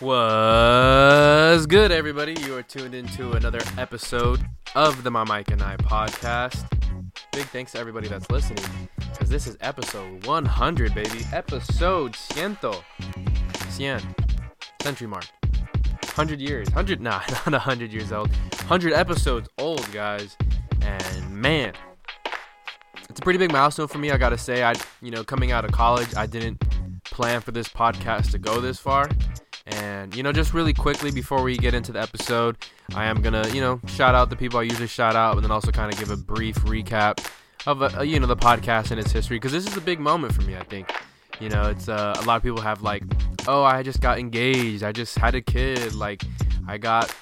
Was good, everybody? You are tuned into another episode of the My Mike and I podcast. Big thanks to everybody that's listening, because this is episode 100, baby. Episode ciento. Cien. Century mark. 100 years. 100, nah, not 100 years old. 100 episodes old, guys. And man, it's a pretty big milestone for me, I gotta say. I, you know, coming out of college, I didn't plan for this podcast to go this far. And, you know, just really quickly before we get into the episode, I am going to, you know, shout out the people I usually shout out, and then also kind of give a brief recap of, uh, you know, the podcast and its history. Because this is a big moment for me, I think. You know, it's uh, a lot of people have like, oh, I just got engaged. I just had a kid. Like, I got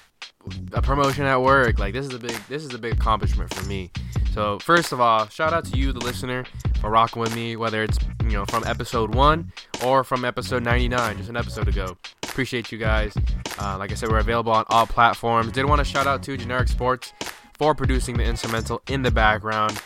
a promotion at work. Like, this is a big, this is a big accomplishment for me. So, first of all, shout out to you, the listener, for rocking with me, whether it's, you know, from episode one or from episode 99, just an episode ago. Appreciate you guys. Uh, like I said, we're available on all platforms. Did want to shout out to Generic Sports for producing the instrumental in the background.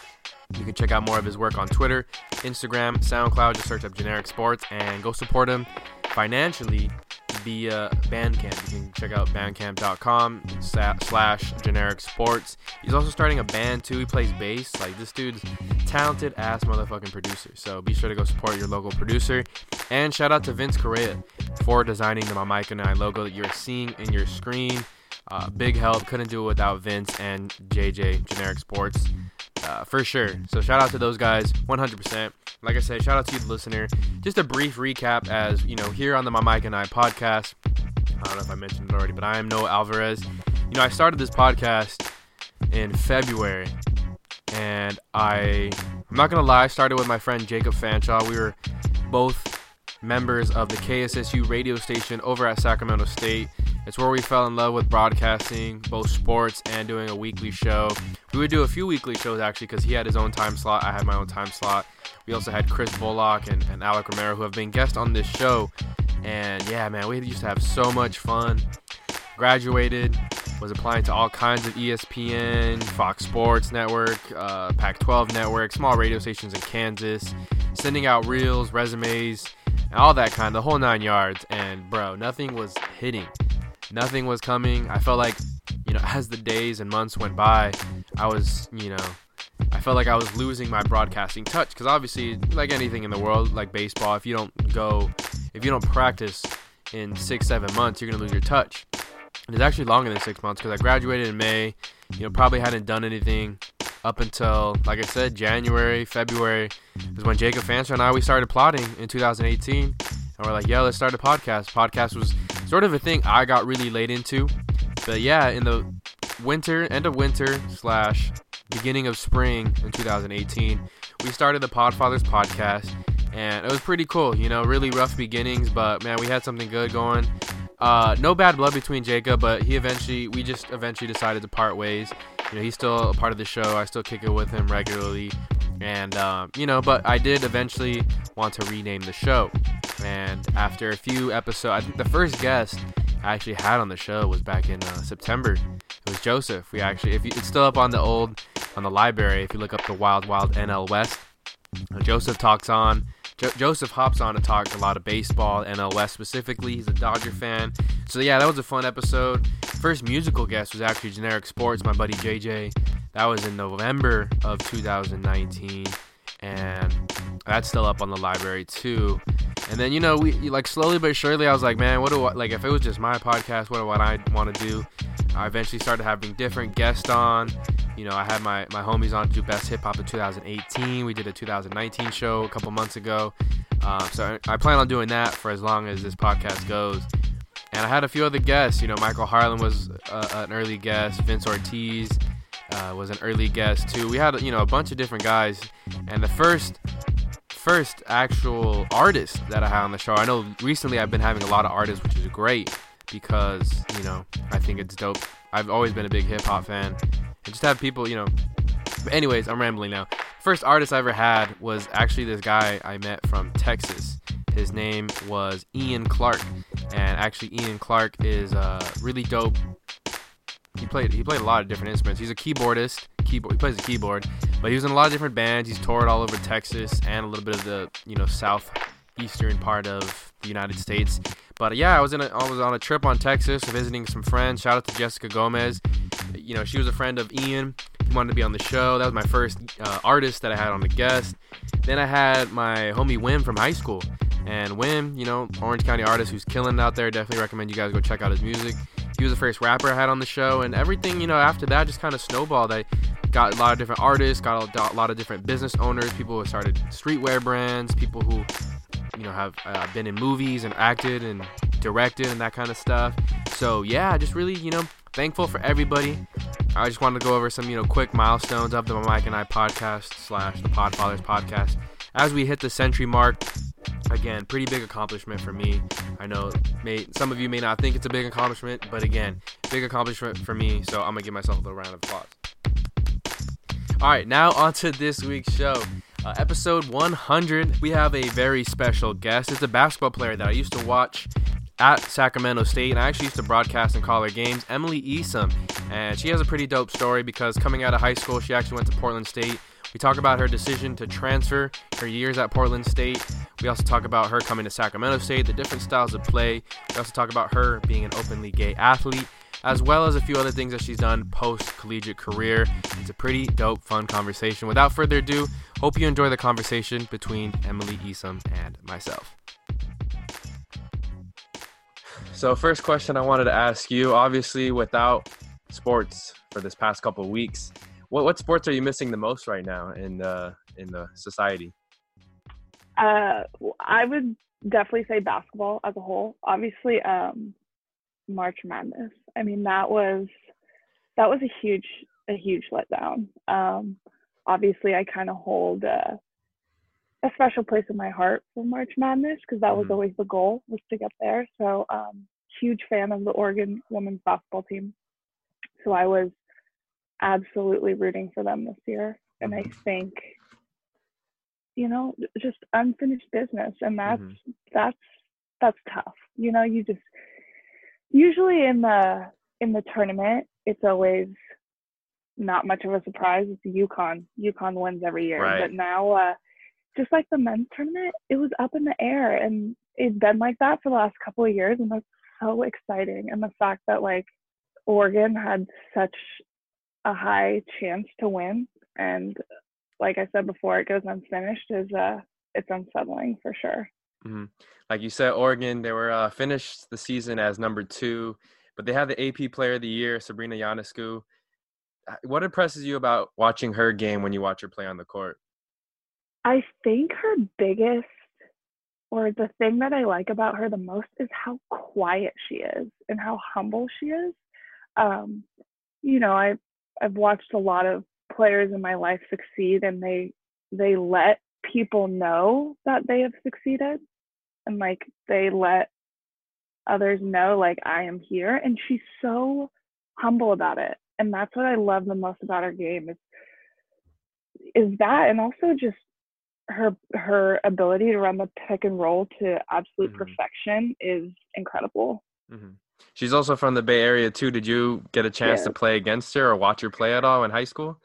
You can check out more of his work on Twitter, Instagram, SoundCloud. Just search up Generic Sports and go support him financially via Bandcamp. You can check out bandcamp.com slash generic sports. He's also starting a band too. He plays bass. Like this dude's talented ass motherfucking producer. So be sure to go support your local producer. And shout out to Vince Correa for designing the and I logo that you're seeing in your screen. Uh, big help. Couldn't do it without Vince and JJ Generic Sports. Uh, for sure. So shout out to those guys, 100%. Like I said, shout out to you, the listener. Just a brief recap, as you know, here on the My Mike and I podcast. I don't know if I mentioned it already, but I am Noah Alvarez. You know, I started this podcast in February, and I, I'm not gonna lie, I started with my friend Jacob Fanshaw. We were both members of the KSSU radio station over at Sacramento State. It's where we fell in love with broadcasting, both sports and doing a weekly show. We would do a few weekly shows actually because he had his own time slot, I had my own time slot. We also had Chris Bullock and, and Alec Romero who have been guests on this show. And yeah, man, we used to have so much fun. Graduated, was applying to all kinds of ESPN, Fox Sports Network, uh, Pac 12 Network, small radio stations in Kansas, sending out reels, resumes, and all that kind, the whole nine yards. And bro, nothing was hitting nothing was coming. I felt like, you know, as the days and months went by, I was, you know, I felt like I was losing my broadcasting touch because obviously, like anything in the world, like baseball, if you don't go, if you don't practice in six, seven months, you're gonna lose your touch. And it's actually longer than six months because I graduated in May. You know, probably hadn't done anything up until, like I said, January, February is when Jacob Fancher and I we started plotting in 2018, and we're like, yeah, let's start a podcast. Podcast was sort of a thing I got really late into. But yeah, in the winter, end of winter slash beginning of spring in 2018, we started the Podfathers podcast, and it was pretty cool. You know, really rough beginnings, but man, we had something good going. Uh, no bad blood between Jacob, but he eventually, we just eventually decided to part ways. You know, he's still a part of the show. I still kick it with him regularly, and um, you know, but I did eventually want to rename the show. And after a few episodes, I think the first guest I actually had on the show was back in uh, September. It was Joseph. We actually, if you, it's still up on the old, on the library. If you look up the Wild Wild NL West, Joseph talks on. Jo- Joseph hops on to talk a lot of baseball, NL West specifically. He's a Dodger fan. So yeah, that was a fun episode. First musical guest was actually Generic Sports, my buddy JJ. That was in November of 2019, and that's still up on the library too. And then you know we like slowly but surely I was like, man, what do I like if it was just my podcast, what do I want to do? I eventually started having different guests on. You know, I had my my homies on to do best hip hop of 2018. We did a 2019 show a couple months ago. Um, so I, I plan on doing that for as long as this podcast goes. And I had a few other guests. You know, Michael Harlan was uh, an early guest. Vince Ortiz uh, was an early guest too. We had you know a bunch of different guys. And the first first actual artist that I had on the show. I know recently I've been having a lot of artists, which is great because you know I think it's dope. I've always been a big hip hop fan, and just have people, you know. But anyways, I'm rambling now. First artist I ever had was actually this guy I met from Texas. His name was Ian Clark, and actually Ian Clark is uh, really dope. He played he played a lot of different instruments. He's a keyboardist. Keyboard. He plays the keyboard, but he was in a lot of different bands. He's toured all over Texas and a little bit of the you know southeastern part of the United States. But yeah, I was in a, I was on a trip on Texas visiting some friends. Shout out to Jessica Gomez. You know, she was a friend of Ian. He wanted to be on the show. That was my first uh, artist that I had on the guest. Then I had my homie Wim from high school. And Wim, you know, Orange County artist who's killing out there. Definitely recommend you guys go check out his music. He was the first rapper I had on the show, and everything, you know, after that just kind of snowballed. I got a lot of different artists, got a, lot of different business owners, people who started streetwear brands, people who, you know, have uh, been in movies and acted and directed and that kind of stuff. So yeah, just really, you know, thankful for everybody. I just wanted to go over some, you know, quick milestones of the Mike and I podcast slash the Podfathers podcast as we hit the century mark again, pretty big accomplishment for me. I know may, some of you may not think it's a big accomplishment, but again, big accomplishment for me. So I'm gonna give myself a little round of applause. All right, now on to this week's show. Uh, episode 100, we have a very special guest. It's a basketball player that I used to watch at Sacramento State, and I actually used to broadcast and call her games, Emily Esom. And she has a pretty dope story because coming out of high school, she actually went to Portland State we talk about her decision to transfer, her years at Portland State. We also talk about her coming to Sacramento State, the different styles of play. We also talk about her being an openly gay athlete, as well as a few other things that she's done post collegiate career. It's a pretty dope, fun conversation. Without further ado, hope you enjoy the conversation between Emily Esom and myself. So, first question I wanted to ask you obviously, without sports for this past couple weeks, what what sports are you missing the most right now in the in the society? Uh, I would definitely say basketball as a whole. Obviously, um, March Madness. I mean, that was that was a huge a huge letdown. Um, obviously, I kind of hold a, a special place in my heart for March Madness because that was mm-hmm. always the goal was to get there. So, um, huge fan of the Oregon women's basketball team. So I was absolutely rooting for them this year. And I mm-hmm. think, you know, just unfinished business. And that's mm-hmm. that's that's tough. You know, you just usually in the in the tournament, it's always not much of a surprise. It's the UConn. UConn wins every year. Right. But now uh just like the men's tournament, it was up in the air and it's been like that for the last couple of years and that's so exciting. And the fact that like Oregon had such a high chance to win. And like I said before, it goes unfinished is uh it's unsettling for sure. Mm-hmm. Like you said, Oregon, they were uh, finished the season as number two, but they had the AP Player of the Year, Sabrina Ionescu. Uh, what impresses you about watching her game when you watch her play on the court? I think her biggest, or the thing that I like about her the most, is how quiet she is and how humble she is. Um, you know, I I've watched a lot of players in my life succeed and they they let people know that they have succeeded and like they let others know like I am here and she's so humble about it and that's what I love the most about her game is is that and also just her her ability to run the pick and roll to absolute mm-hmm. perfection is incredible. Mm-hmm. She's also from the Bay Area too. Did you get a chance yeah. to play against her or watch her play at all in high school?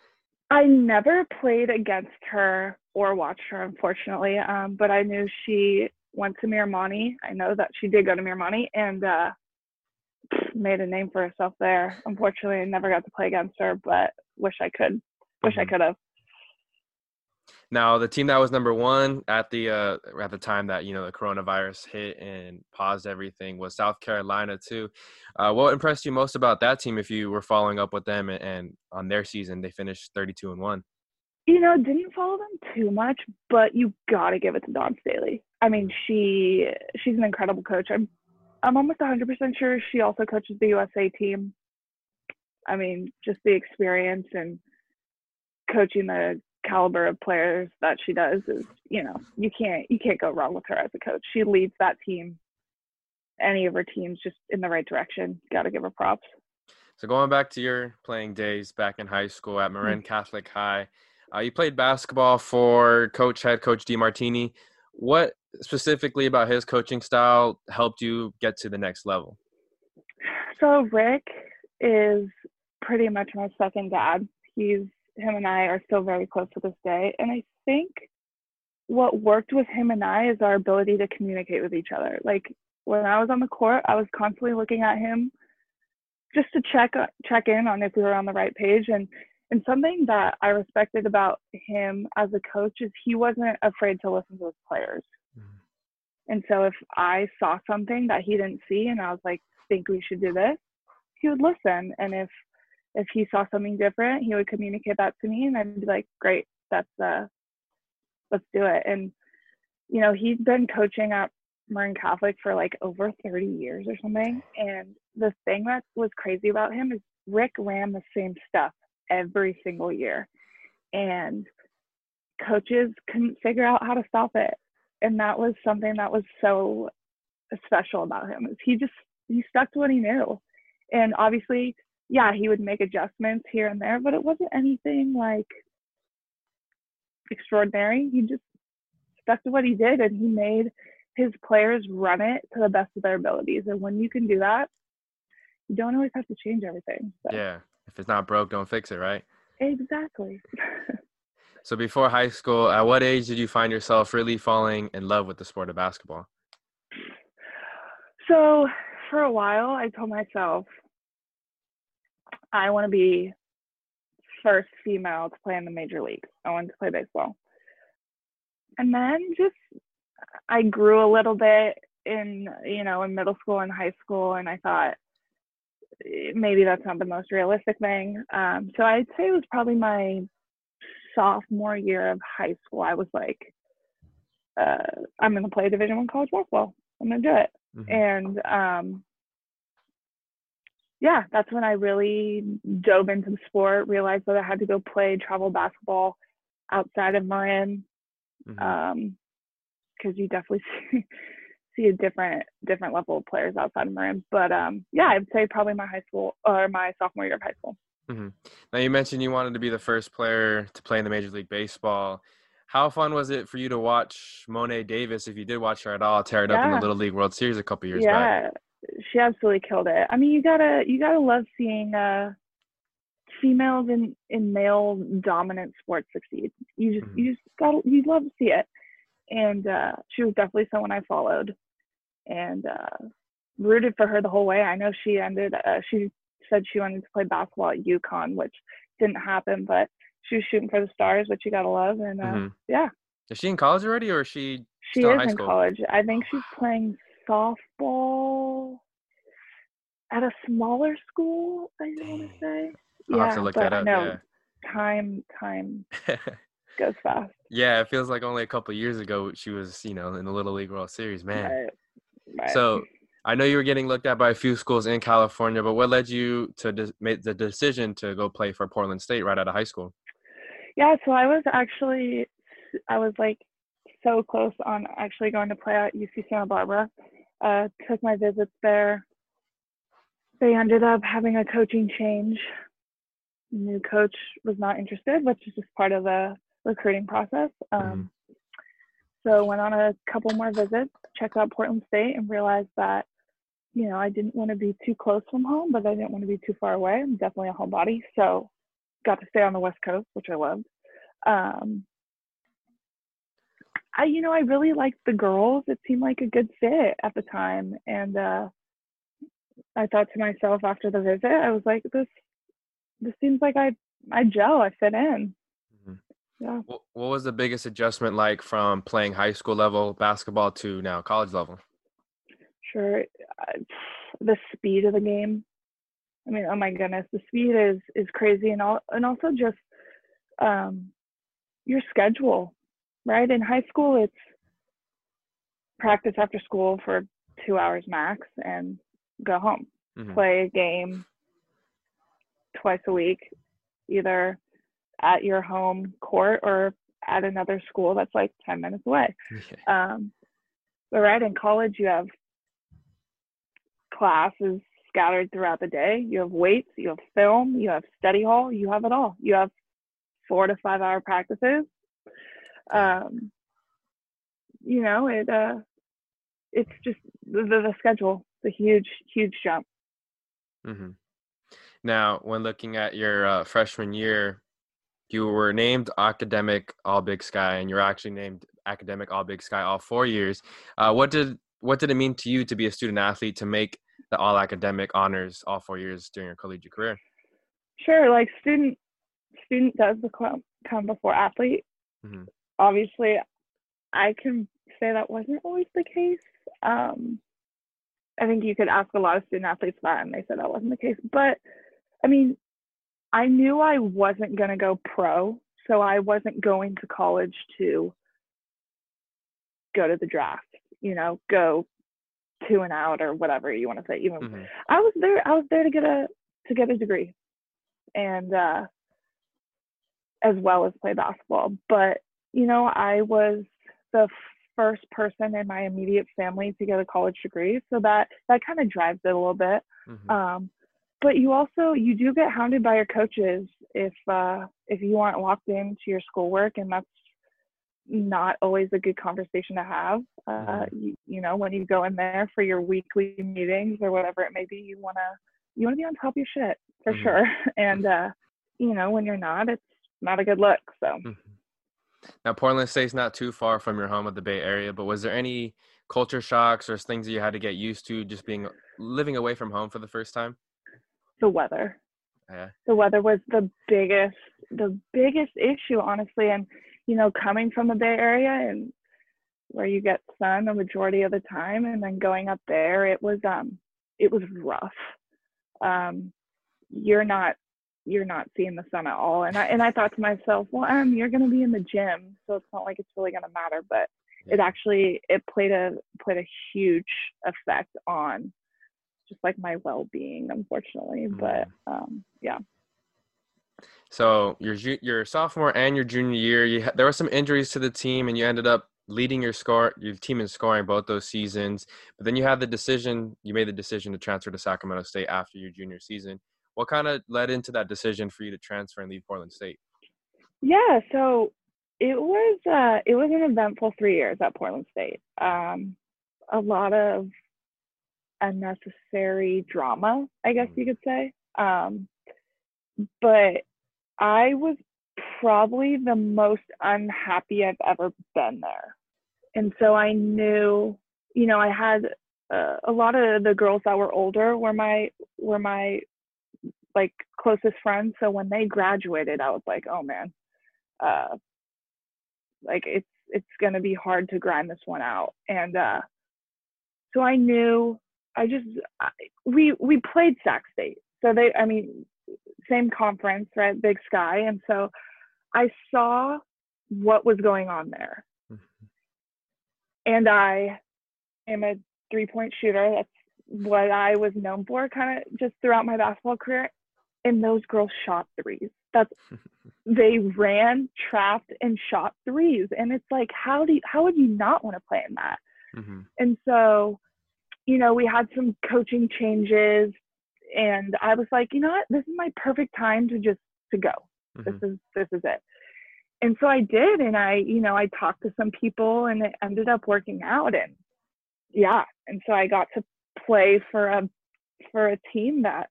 I never played against her or watched her, unfortunately. Um, but I knew she went to Miramonte. I know that she did go to Miramonte and uh, made a name for herself there. Unfortunately, I never got to play against her, but wish I could. Wish mm-hmm. I could have. Now, the team that was number one at the uh, at the time that you know the coronavirus hit and paused everything was South Carolina too. Uh, what impressed you most about that team? If you were following up with them and, and on their season, they finished thirty-two and one. You know, didn't follow them too much, but you got to give it to Dawn Staley. I mean, she she's an incredible coach. I'm I'm almost 100% sure she also coaches the USA team. I mean, just the experience and coaching the caliber of players that she does is you know you can't you can't go wrong with her as a coach. She leads that team. Any of her teams just in the right direction. Got to give her props. So going back to your playing days back in high school at marin mm-hmm. catholic high uh, you played basketball for coach head coach Demartini what specifically about his coaching style helped you get to the next level? So rick is pretty much my second dad. He's him and I are still very close to this day. And I think what worked with him and I is our ability to communicate with each other. Like when I was on the court, I was constantly looking at him just to check uh, check in on if we were on the right page. And and something that I respected about him as a coach is he wasn't afraid to listen to his players. Mm-hmm. And so if I saw something that he didn't see and I was like, think we should do this, he would listen. And if if he saw something different, he would communicate that to me and I'd be like, Great, that's uh let's do it. And you know, he'd been coaching at Marin Catholic for like over 30 years or something. And the thing that was crazy about him is Rick ran the same stuff every single year. And coaches couldn't figure out how to stop it. And that was something that was so special about him is he just he stuck to what he knew. And obviously, yeah, he would make adjustments here and there, but it wasn't anything like extraordinary. He just stuck to what he did and he made his players run it to the best of their abilities. And when you can do that, you don't always have to change everything. So. Yeah. If it's not broke, don't fix it, right? Exactly. so before high school, at what age did you find yourself really falling in love with the sport of basketball? So for a while, I told myself I want to be first female to play in the major leagues. I wanted to play baseball. And then just I grew a little bit in you know in middle school and high school, and I thought eh, maybe that's not the most realistic thing. Um, so I'd say it was probably my sophomore year of high school. I was like, uh, I'm gonna play Division One college basketball. I'm gonna do it. Mm-hmm. And um, yeah, that's when I really dove into the sport. Realized that I had to go play travel basketball outside of Marin. Mm-hmm. Um, because you definitely see, see a different different level of players outside of Marin. But um, yeah, I'd say probably my high school or my sophomore year of high school. Mm-hmm. Now you mentioned you wanted to be the first player to play in the Major League Baseball. How fun was it for you to watch Mo'ne Davis, if you did watch her at all, tear it yeah. up in the Little League World Series a couple years yeah. back? She absolutely killed it. I mean, you gotta you gotta love seeing uh, females in in male dominant sports succeed. You just mm-hmm. you just gotta you love to see it and uh, she was definitely someone I followed and uh, rooted for her the whole way. I know she ended. Uh, she said she wanted to play basketball at UConn, which didn't happen, but she was shooting for the stars, which you gotta love. And uh, mm-hmm. yeah. Is she in college already, or is she? She is in, in college. I think she's playing softball at a smaller school. I want to say. I'll yeah, but I know yeah. time time goes fast. Yeah, it feels like only a couple years ago she was, you know, in the Little League World Series, man. Right. Right. So I know you were getting looked at by a few schools in California, but what led you to de- make the decision to go play for Portland State right out of high school? Yeah, so I was actually, I was like so close on actually going to play at UC Santa Barbara. Uh, took my visits there. They ended up having a coaching change. New coach was not interested, which is just part of the recruiting process. Um, mm-hmm. So went on a couple more visits, checked out Portland State, and realized that you know I didn't want to be too close from home, but I didn't want to be too far away. I'm definitely a homebody, so got to stay on the West Coast, which I loved. Um, I you know I really liked the girls. It seemed like a good fit at the time, and uh, I thought to myself after the visit, I was like, this this seems like I I gel, I fit in yeah. What, what was the biggest adjustment like from playing high school level basketball to now college level? Sure, uh, the speed of the game. I mean, oh my goodness, the speed is is crazy, and all and also just um, your schedule, right? In high school, it's practice after school for two hours max, and go home, mm-hmm. play a game twice a week, either at your home court or at another school that's like 10 minutes away. Okay. Um, but right in college, you have classes scattered throughout the day. You have weights, you have film, you have study hall, you have it all. You have four to five hour practices. Um, you know, it uh, it's just the, the, schedule, the huge, huge jump. Mm-hmm. Now, when looking at your uh, freshman year, you were named academic all big sky and you're actually named academic all big sky all four years uh, what did what did it mean to you to be a student athlete to make the all academic honors all four years during your collegiate career? Sure, like student student does become come before athlete. Mm-hmm. Obviously, I can say that wasn't always the case. Um, I think you could ask a lot of student athletes that, and they said that wasn't the case. But I mean, I knew I wasn't going to go pro, so I wasn't going to college to go to the draft. You know, go two and out or whatever you want to say. Even mm-hmm. I was there. I was there to get a to get a degree, and uh, as well as play basketball. But you know, I was the first person in my immediate family to get a college degree, so that that kind of drives it a little bit. Mm-hmm. Um, but you also you do get hounded by your coaches if uh, if you aren't locked into your schoolwork, and that's not always a good conversation to have. Uh, mm-hmm. you, you know, when you go in there for your weekly meetings or whatever it may be, you wanna you wanna be on top of your shit for mm-hmm. sure. And uh, you know, when you're not, it's not a good look. So. Now, Portland State's not too far from your home of the Bay Area, but was there any culture shocks or things that you had to get used to just being living away from home for the first time? The weather. Yeah. The weather was the biggest, the biggest issue, honestly. And you know, coming from the Bay Area and where you get sun the majority of the time, and then going up there, it was um, it was rough. Um, you're not you're not seeing the sun at all. And I and I thought to myself, well, um, you're gonna be in the gym, so it's not like it's really gonna matter. But it actually it played a played a huge effect on just like my well being, unfortunately. Mm. But um, yeah. So your your sophomore and your junior year, you ha- there were some injuries to the team, and you ended up leading your score your team in scoring both those seasons. But then you had the decision, you made the decision to transfer to Sacramento State after your junior season. What kind of led into that decision for you to transfer and leave Portland State? Yeah, so it was uh, it was an eventful three years at Portland State. Um, a lot of unnecessary drama, I guess mm-hmm. you could say. Um, but I was probably the most unhappy I've ever been there. And so I knew, you know, I had uh, a lot of the girls that were older were my were my like closest friends. So when they graduated, I was like, oh man, uh, like it's it's gonna be hard to grind this one out. And uh, so I knew I just I, we we played Sac State. So they, I mean, same conference, right? Big Sky, and so I saw what was going on there, mm-hmm. and I am a three point shooter. That's what I was known for, kind of just throughout my basketball career and those girls shot threes. That's they ran, trapped, and shot threes. And it's like, how do you, how would you not want to play in that? Mm-hmm. And so, you know, we had some coaching changes, and I was like, you know what, this is my perfect time to just to go. Mm-hmm. This is this is it. And so I did, and I, you know, I talked to some people, and it ended up working out. And yeah, and so I got to play for a for a team that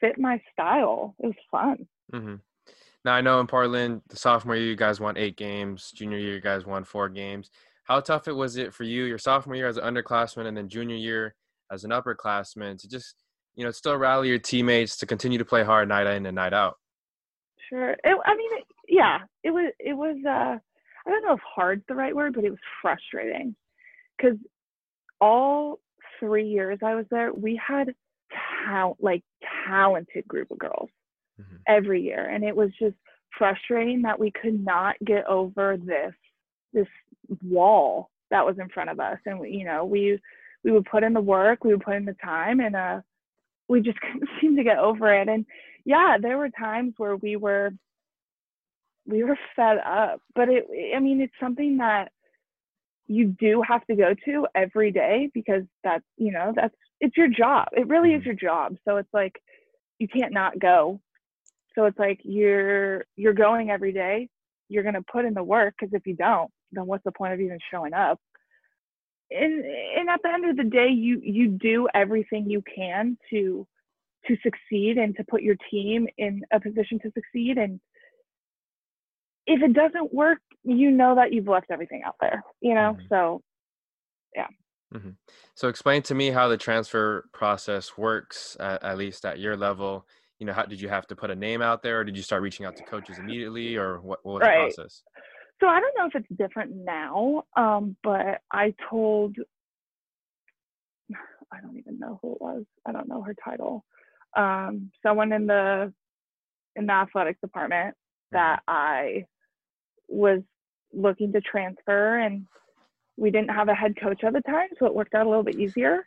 fit my style. It was fun. Mm-hmm. Now I know in Portland, the sophomore year you guys won eight games. Junior year you guys won four games. How tough it was it for you your sophomore year as an underclassman and then junior year as an upperclassman to just you know still rally your teammates to continue to play hard night in and night out? Sure. It, I mean, it, yeah, it was. It was. Uh, I don't know if hard's the right word, but it was frustrating because all three years I was there, we had like talented group of girls mm-hmm. every year, and it was just frustrating that we could not get over this this wall that was in front of us, and we, you know we we would put in the work, we would put in the time, and uh, we just couldn't seem to get over it. And yeah, there were times where we were we were fed up, but it I mean it's something that you do have to go to every day because that's you know that's it's your job it really is mm-hmm. your job so it's like you can't not go so it's like you're you're going every day you're going to put in the work because if you don't then what's the point of even showing up and and at the end of the day you you do everything you can to to succeed and to put your team in a position to succeed and if it doesn't work, you know that you've left everything out there, you know? Mm-hmm. So, yeah. Mm-hmm. So explain to me how the transfer process works, at, at, least at your level. You know, how did you have to put a name out there, or did you start reaching out to coaches immediately, or what, what was right. the process? So I don't know if it's different now, um, but I told I don't even know who it was. I don't know her title. Um, someone in the in the athletics department that mm-hmm. I was looking to transfer and we didn't have a head coach at the time, so it worked out a little bit easier.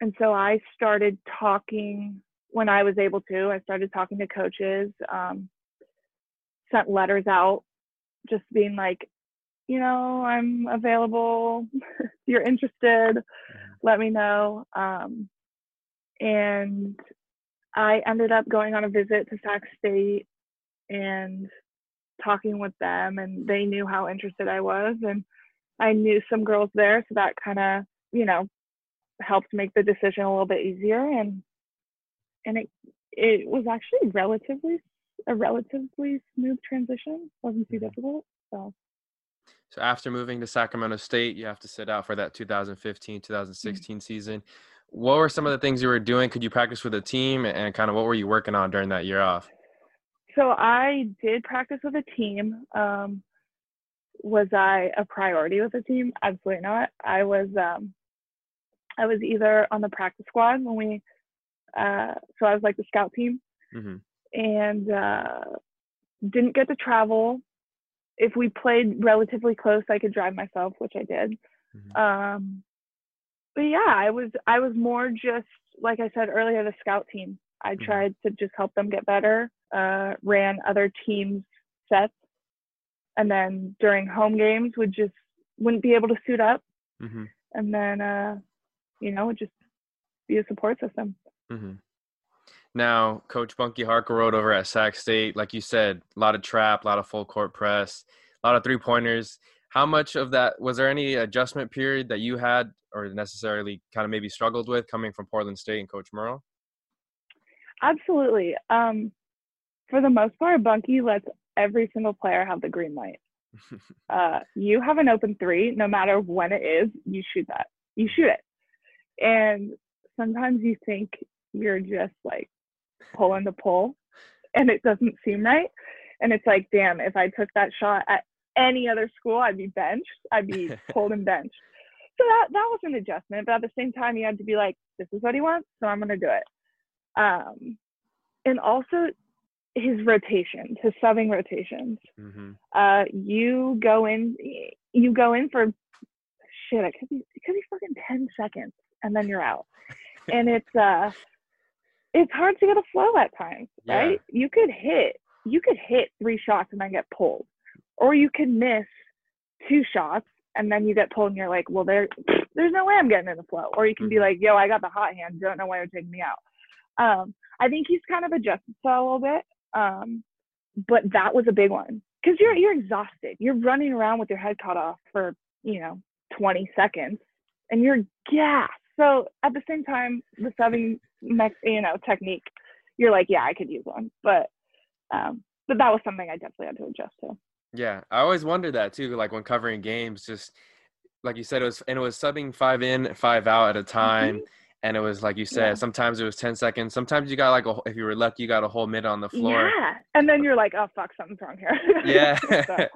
And so I started talking when I was able to. I started talking to coaches, um, sent letters out, just being like, you know, I'm available. if you're interested, mm-hmm. let me know. Um, and I ended up going on a visit to Sac State and talking with them, and they knew how interested I was. And I knew some girls there, so that kind of, you know, helped make the decision a little bit easier. And and it it was actually relatively a relatively smooth transition. wasn't too mm-hmm. difficult. So. So after moving to Sacramento State, you have to sit out for that 2015 mm-hmm. 2016 mm-hmm. season. What were some of the things you were doing? Could you practice with a team, and kind of what were you working on during that year off? So I did practice with a team. Um, was I a priority with the team? Absolutely not. I was um, I was either on the practice squad when we uh, so I was like the scout team mm-hmm. and uh, didn't get to travel. If we played relatively close, I could drive myself, which I did. Mm-hmm. Um, but yeah, I was I was more just like I said earlier, the scout team. I mm-hmm. tried to just help them get better. Uh, ran other teams sets and then during home games would just wouldn't be able to suit up. Mm-hmm. and then uh you know would just be a support system. Mm-hmm. now coach bunky harkleroad over at sac state like you said a lot of trap a lot of full court press a lot of three pointers how much of that was there any adjustment period that you had or necessarily kind of maybe struggled with coming from portland state and coach Murrell? Absolutely. Um for the most part bunky lets every single player have the green light. Uh, you have an open three, no matter when it is, you shoot that. You shoot it. And sometimes you think you're just like pulling the pull and it doesn't seem right. And it's like, damn, if I took that shot at any other school, I'd be benched. I'd be pulled and benched. So that that was an adjustment. But at the same time, you had to be like, this is what he wants, so I'm gonna do it. Um, and also his rotations, his subbing rotations. Mm-hmm. Uh, you go in, you go in for shit. It could be, it could be fucking ten seconds, and then you're out. and it's uh, it's hard to get a flow at times, yeah. right? You could hit, you could hit three shots and then get pulled, or you could miss two shots and then you get pulled and you're like, well, there, there's no way I'm getting in the flow. Or you can mm-hmm. be like, yo, I got the hot hand. Don't know why you're taking me out. Um, I think he's kind of adjusted to a little bit. Um, but that was a big one because you're you're exhausted. You're running around with your head cut off for you know 20 seconds, and you're gassed. So at the same time, the subbing you know technique, you're like, yeah, I could use one, but um, but that was something I definitely had to adjust to. Yeah, I always wondered that too. Like when covering games, just like you said, it was and it was subbing five in, five out at a time. Mm-hmm and it was like you said, yeah. sometimes it was ten seconds. Sometimes you got like a, if you were lucky, you got a whole minute on the floor. Yeah, and then you're like, oh fuck, something's wrong here. yeah, but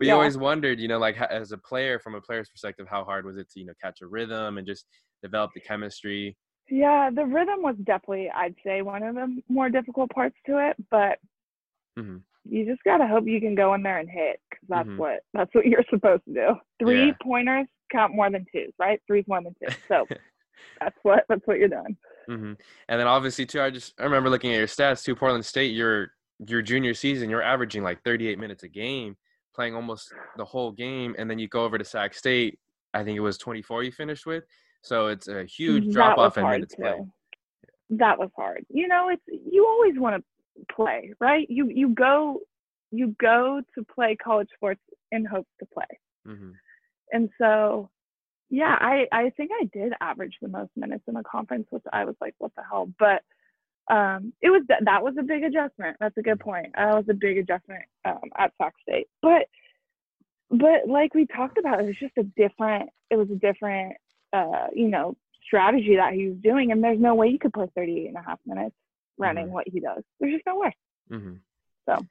you always wondered, you know, like as a player, from a player's perspective, how hard was it to you know catch a rhythm and just develop the chemistry? Yeah, the rhythm was definitely, I'd say, one of the more difficult parts to it, but. Mm-hmm. You just gotta hope you can go in there and hit, because that's mm-hmm. what that's what you're supposed to do. Three yeah. pointers count more than twos, right? Three's more than two. So that's what that's what you're doing. Mm-hmm. And then obviously too, I just I remember looking at your stats too. Portland State, your your junior season, you're averaging like 38 minutes a game, playing almost the whole game, and then you go over to Sac State. I think it was 24 you finished with. So it's a huge drop off in minutes played. That was hard. You know, it's you always want to play, right? You you go you go to play college sports in hopes to play. Mm-hmm. And so yeah, I I think I did average the most minutes in the conference, which I was like, what the hell? But um, it was that was a big adjustment. That's a good point. That was a big adjustment um, at Sac State. But but like we talked about, it was just a different. It was a different uh, you know, strategy that he was doing. And there's no way you could play 38 and a half minutes running Mhm. what he does. There's just no way. hmm So.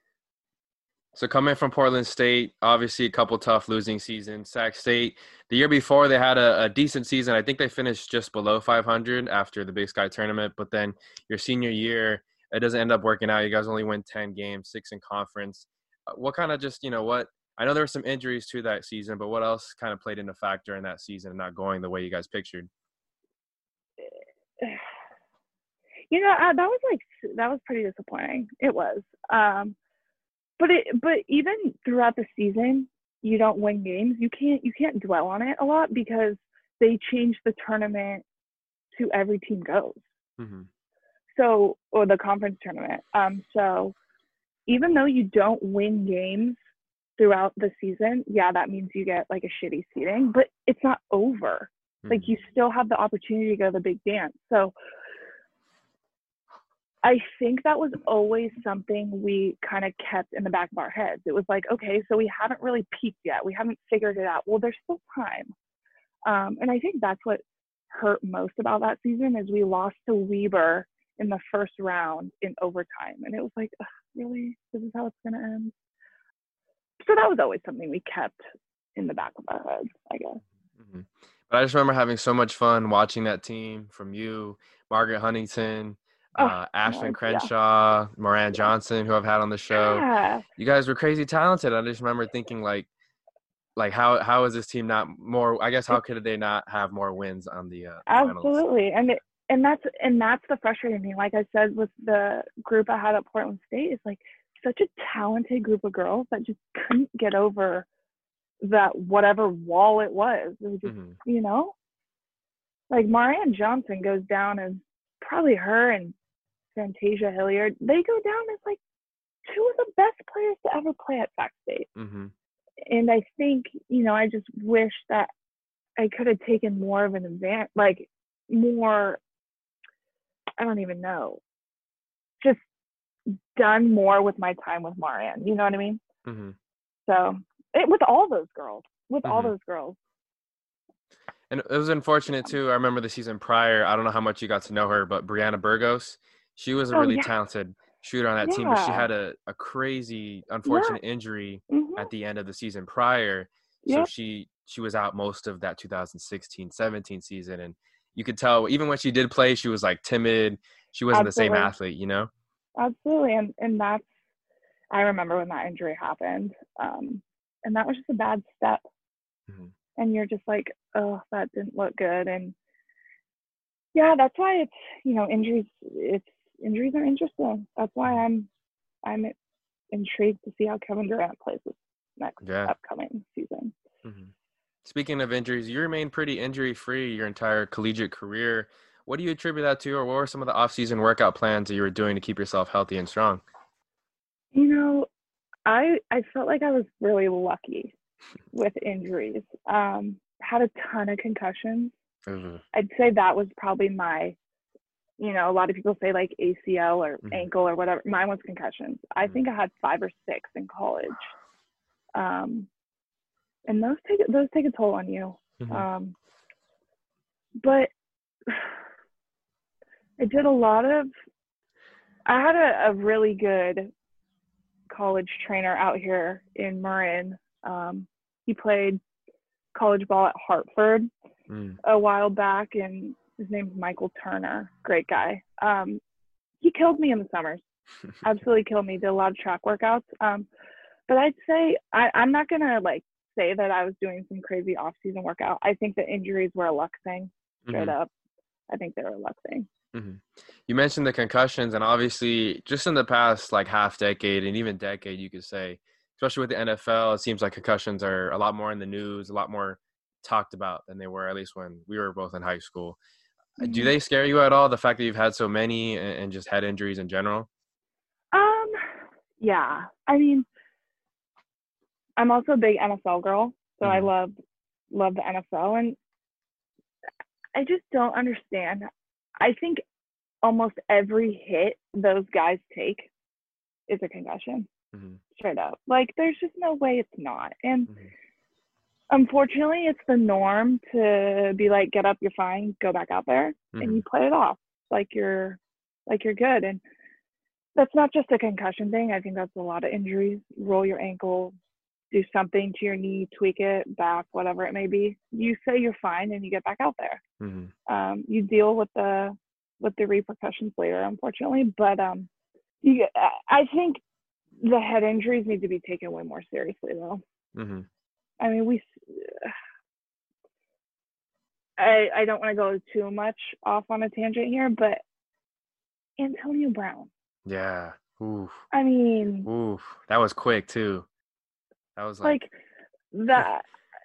So coming from Portland State, obviously a couple tough losing seasons. Sac State, the year before they had a, a decent season. I think they finished just below 500 after the Big Sky tournament. But then your senior year, it doesn't end up working out. You guys only win 10 games, six in conference. Uh, What kind of just you know what? I know there were some injuries to that season, but what else kind of played into factor in that season and not going the way you guys pictured? you know uh, that was like that was pretty disappointing it was um but it but even throughout the season you don't win games. You can't you can't dwell on it a lot because they change the tournament to every team goes. Hmm so or the conference tournament. Um so even though you don't win games throughout the season yeah that means you get like a shitty seating but it's not over. Like you still have the opportunity to go to the big dance. So i think that was always something we kind of kept in the back of our heads. It was like okay so we haven't really peaked yet. We haven't figured it out. Well there's still time. Um, and i think that's what hurt most about that season is we lost to weber in the first round in overtime. And it was like "Ugh, really? This is how it's going to end. So that was always something we kept in the back of our heads i guess. Hmm But I just remember having so much fun watching that team from you, Margaret Huntington, Oh, uh, Ashlyn Lord, yeah. Crenshaw, Moran Johnson, who I've had on the show. yeah You guys were crazy talented. I just remember thinking like, like how how is this team not more? I guess how could they not have more wins on the uh, finals? Absolutely, and it, and that's and that's the frustrating thing. Like I said, with the group I had at Portland State, is like such a talented group of girls that just couldn't get over that whatever wall it was. It was just Mhm. you know, like Marianne Johnson goes down as probably her and Fantasia Hilliard. They go down as like two of the best players to ever play at Sac State Mhm. and I think you know I just wish that I could have taken more of an advance, like more. I don't even know, just done more with my time with Marianne. You know what I mean? Mhm. So it, with all those girls, with all Mhm. those girls, And it was unfortunate too. I remember the season prior. I don't know how much you got to know her, but Brianna Burgos, she was a Oh, really yeah. talented shooter on that team, but she had a, a crazy, unfortunate injury hmm at the end of the season prior. So she she was out most of that 2016-17 season, and you could tell even when she did play, she was like timid. She wasn't the same athlete, you know. absolutely, and and that's I remember when that injury happened, um, and that was just a bad step. Mhm. and you're just like, oh, that didn't look good. And yeah, that's why it's you know injuries. It's injuries are interesting. That's why I'm I'm intrigued to see how Kevin Durant plays this next Yeah. upcoming season. Mhm. Speaking of injuries, you remained pretty injury free your entire collegiate career. What do you attribute that to, or what were some of the off-season workout plans that you were doing to keep yourself healthy and strong? You know, I I felt like I was really lucky with injuries. Um, had a ton of concussions. Mhm. I'd say that was probably my, you know, a lot of people say like ACL or Mhm. ankle or whatever. Mine was concussions. I Mhm. think I had five or six in college. Um, and those take those take a toll on you. Mhm. Um, but I did a lot of. I had a, a really good college trainer out here in Marin. Um, he played college ball at Hartford Mm. a while back, and his name's Michael Turner. Great guy. Um, he killed me in the summers. Absolutely killed me. Did a lot of track workouts. Um, but I'd say I, I'm not gonna like say that I was doing some crazy off-season workout. I think the injuries were a luck thing, straight Mhm. up. I think they were a luck thing. Mhm. You mentioned the concussions, and obviously, just in the past like half decade and even decade, you could say, especially with the NFL, it seems like concussions are a lot more in the news, a lot more talked about than they were at least when we were both in high school. Do Mhm. they scare you at all? The fact that you've had so many and, just head injuries in general. Um, yeah. I mean, I'm also a big NFL girl, so I Mhm. love love the NFL, and I just don't understand. I think almost every hit those guys take is a concussion, Mhm. straight up. Like, there's just no way it's not. And Mhm. Unfortunately, it's the norm to be like, get up, you're fine, go back out there, Mhm. and you play it off like you're like you're good. And that's not just a concussion thing. I think that's a lot of injuries. Roll your ankle, do something to your knee, tweak it, back, whatever it may be. You say you're fine, and you get back out there. Mhm. Um, you deal with the with the repercussions later, unfortunately. But um, you, I think the head injuries need to be taken way more seriously, though. Mhm. I mean, we. I I don't want to go too much off on a tangent here, but Antonio Brown. Yeah. Oof. I mean, Oof. That was quick too. That was like, like that.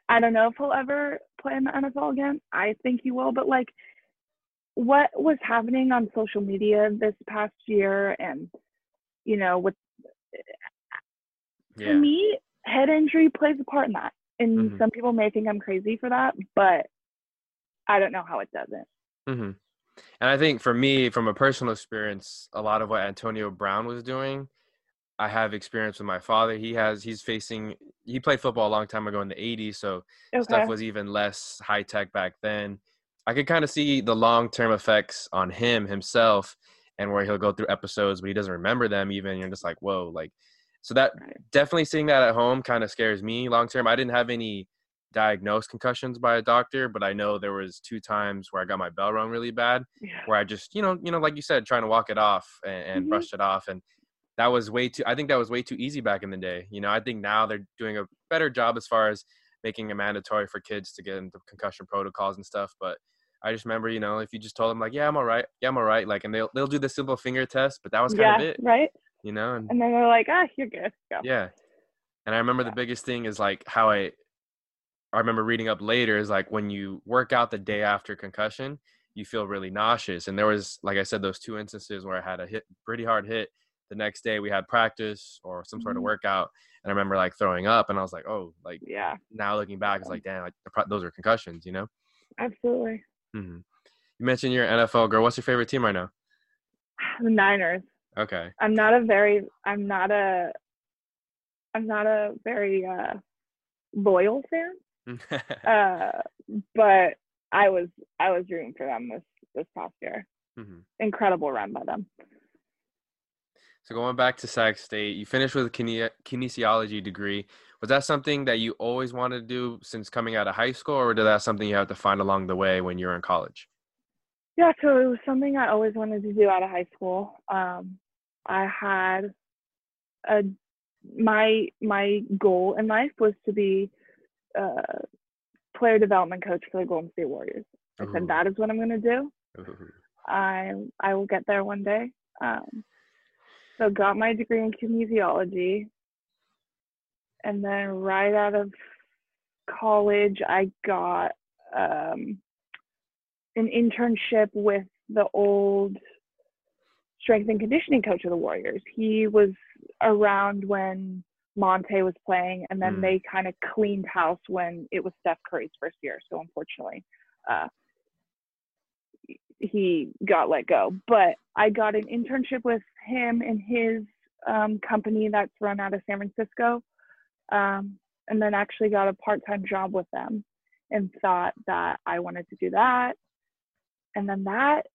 I don't know if he'll ever play in the NFL again. I think he will, but like, what was happening on social media this past year, and you know, with yeah. to me, head injury plays a part in that. And Mhm. some people may think I'm crazy for that, but I don't know how it doesn't. hmm And I think for me, from a personal experience, a lot of what Antonio Brown was doing, I have experience with my father. He has, he's facing, he played football a long time ago in the 80s. So Okay. stuff was even less high tech back then. I could kind of see the long term effects on him himself and where he'll go through episodes, but he doesn't remember them even. You're just like, whoa, like, so that Right. definitely seeing that at home kind of scares me long term. I didn't have any diagnosed concussions by a doctor, but I know there was two times where I got my bell rung really bad, yeah. where I just, you know, you know, like you said, trying to walk it off and, and Mhm. brush it off, and that was way too. I think that was way too easy back in the day. You know, I think now they're doing a better job as far as making it mandatory for kids to get into concussion protocols and stuff. But I just remember, you know, if you just told them like, yeah, I'm all right, yeah, I'm all right, like, and they'll they'll do the simple finger test, but that was kind yeah, of it, right. You know, and And then they're like, ah, you're good. Go. yeah. And I remember Yeah. the biggest thing is like how I I remember reading up later is like when you work out the day after concussion, you feel really nauseous. And there was like I said, those two instances where I had a hit pretty hard hit. The next day we had practice or some sort of Mhm. workout. And I remember like throwing up and I was like, oh, like Yeah, now looking back, it's like, damn, like those are concussions, you know? absolutely. hmm You mentioned you're NFL girl. What's your favorite team right now? The Niners. Okay. I'm not a very. I'm not a. I'm not a very uh, loyal fan. Uh, but I was. I was rooting for them this this past year. Mhm. Incredible run by them. So going back to Sac State, you finished with a kine- kinesiology degree. Was that something that you always wanted to do since coming out of high school, or did that something you had to find along the way when you were in college? Yeah, so it was something I always wanted to do out of high school. Um, I had a my my goal in life was to be a player development coach for the Golden State Warriors. I Ooh. said that is what I'm going to do. Ooh. I I will get there one day. Um, so got my degree in kinesiology, and then right out of college, I got um, an internship with the old strength and conditioning coach of the Warriors. He was around when Monta was playing, and then Mm. they kind of cleaned house when it was Steph Curry's first year. So unfortunately, uh, he got let go. But I got an internship with him and his um, company that's run out of San Francisco, um, and then actually got a part-time job with them, and thought that I wanted to do that. And then that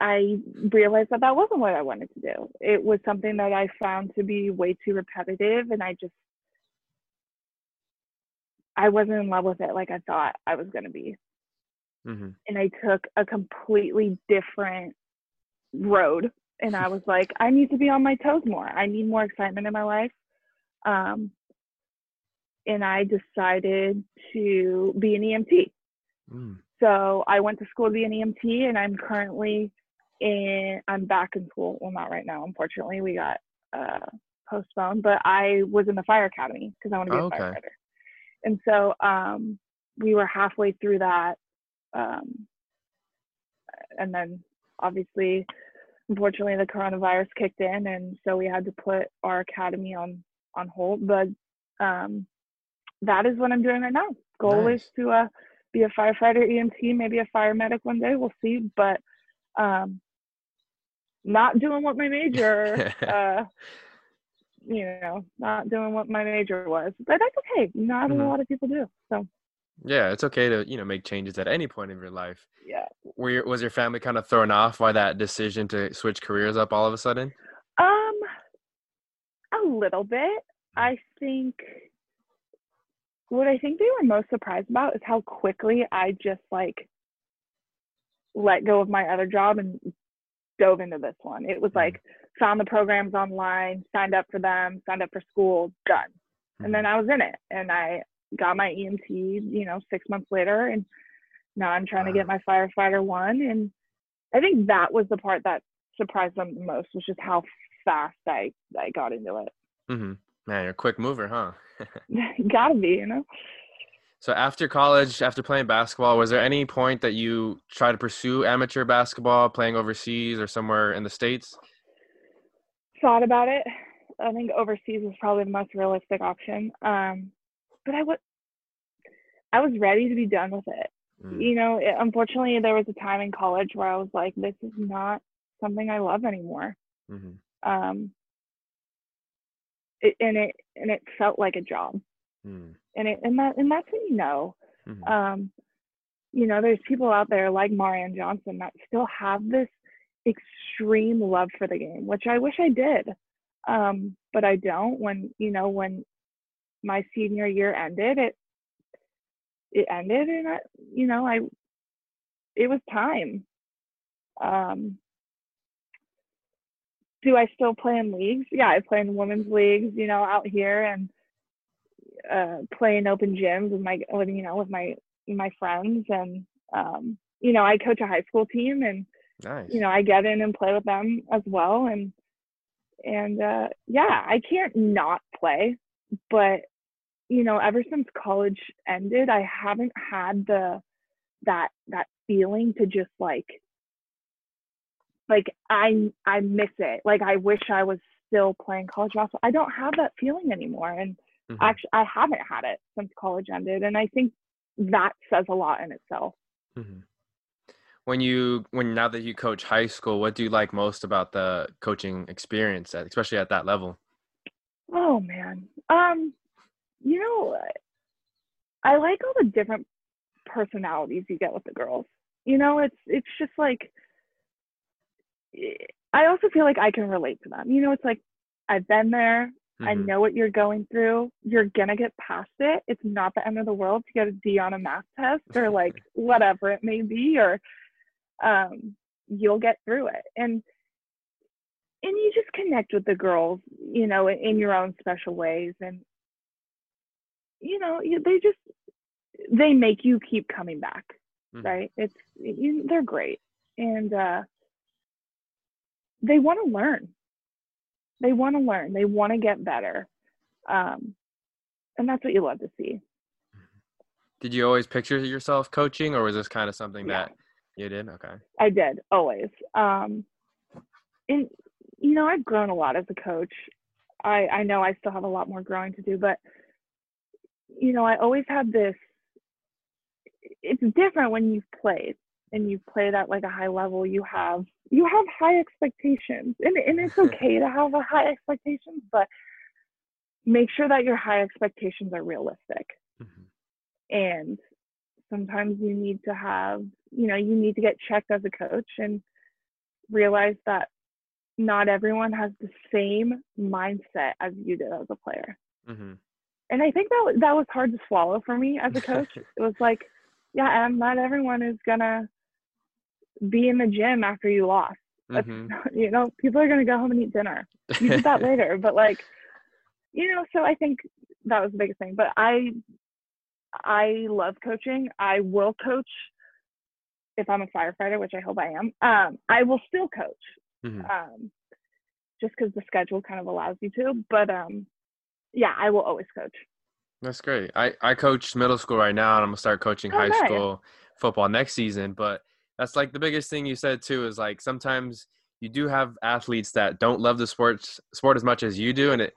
I realized that that wasn't what I wanted to do. It was something that I found to be way too repetitive, and I just I wasn't in love with it like I thought I was going to be Mhm. and I took a completely different road. And I was like, I need to be on my toes more. I need more excitement in my life. Um, and I decided to be an EMT. Mm. So I went to school to be an EMT, and I'm currently in. I'm back in school. Well, not right now, unfortunately. We got uh, postponed, but I was in the fire academy because I want to be Oh, a okay. firefighter. And so um, we were halfway through that, um, and then obviously, unfortunately, the coronavirus kicked in, and so we had to put our academy on on hold. But um, that is what I'm doing right now. Goal Nice. is to uh, be a firefighter, EMT, maybe a fire medic one day. We'll see, but um, not doing what my major, uh, you know, not doing what my major was. But that's okay. Not Mhm. a lot of people do. So Yeah, it's okay to you know make changes at any point of your life. Yeah. Were your, was your family kind of thrown off by that decision to switch careers up all of a sudden? Um, a little bit. I think what I think they were most surprised about is how quickly I just like let go of my other job and dove into this one. It was like found the programs online, signed up for them, signed up for school, done. And then I was in it and I got my EMT, you know, six months later and now I'm trying to get my firefighter one and I think that was the part that surprised them the most, was just how fast I I got into it. Mm-hmm. Man, you're a quick mover, huh? Gotta be, you know. So after college, after playing basketball, was there any point that you tried to pursue amateur basketball, playing overseas or somewhere in the states? Thought about it. I think overseas is probably the most realistic option. Um, but I was, I was ready to be done with it. Mm. You know, it, unfortunately, there was a time in college where I was like, this is not something I love anymore. Mm-hmm. Um, it, and it and it felt like a job. Mm. And it and that and that's what you know. Mm-hmm. Um, you know, there's people out there like Marianne Johnson that still have this extreme love for the game, which I wish I did. Um, but I don't. When you know, when my senior year ended, it it ended, and I, you know, I it was time. Um, do I still play in leagues? Yeah, I play in women's leagues, you know, out here and uh, play in open gyms with my, with, you know, with my my friends, and um, you know, I coach a high school team, and Nice. you know, I get in and play with them as well, and and uh, yeah, I can't not play, but you know, ever since college ended, I haven't had the that that feeling to just like like I I miss it. Like I wish I was still playing college basketball. I don't have that feeling anymore, and Mhm. actually I haven't had it since college ended, and I think that says a lot in itself. Mhm. When you when now that you coach high school, what do you like most about the coaching experience, at, especially at that level? Oh man, um, you know, I like all the different personalities you get with the girls. You know, it's it's just like I also feel like I can relate to them. You know, it's like I've been there. I Mhm. know what you're going through. You're gonna get past it. It's not the end of the world to get a D on a math test or like whatever it may be, or um, you'll get through it. And and you just connect with the girls, you know, in, in your own special ways, and you know, they just they make you keep coming back, Mhm. right? It's you, they're great, and uh, they want to learn. They want to learn. They want to get better, um, and that's what you love to see. Did you always picture yourself coaching, or was this kind of something Yeah. that you did? Okay. I did always. Um, and you know, I've grown a lot as a coach. I I know I still have a lot more growing to do, but you know, I always had this. It's different when you've played and you've played at like a high level. You have you have high expectations, and and it's okay to have a high expectations, but make sure that your high expectations are realistic Mhm. and sometimes you need to have you know you need to get checked as a coach and realize that not everyone has the same mindset as you did as a player Mhm. and i think that was, that was hard to swallow for me as a coach it was like yeah and not everyone is gonna be in the gym after you lost Mhm. you know people are gonna go home and eat dinner you did that later but like you know so i think that was the biggest thing but i i love coaching i will coach if i'm a firefighter which i hope i am um, i will still coach Mhm. um, just because the schedule kind of allows you to but um, yeah i will always coach That's great. I I coach middle school right now, and I'm gonna start coaching Oh, high nice. school football next season. But that's like the biggest thing you said too is like sometimes you do have athletes that don't love the sports sport as much as you do, and it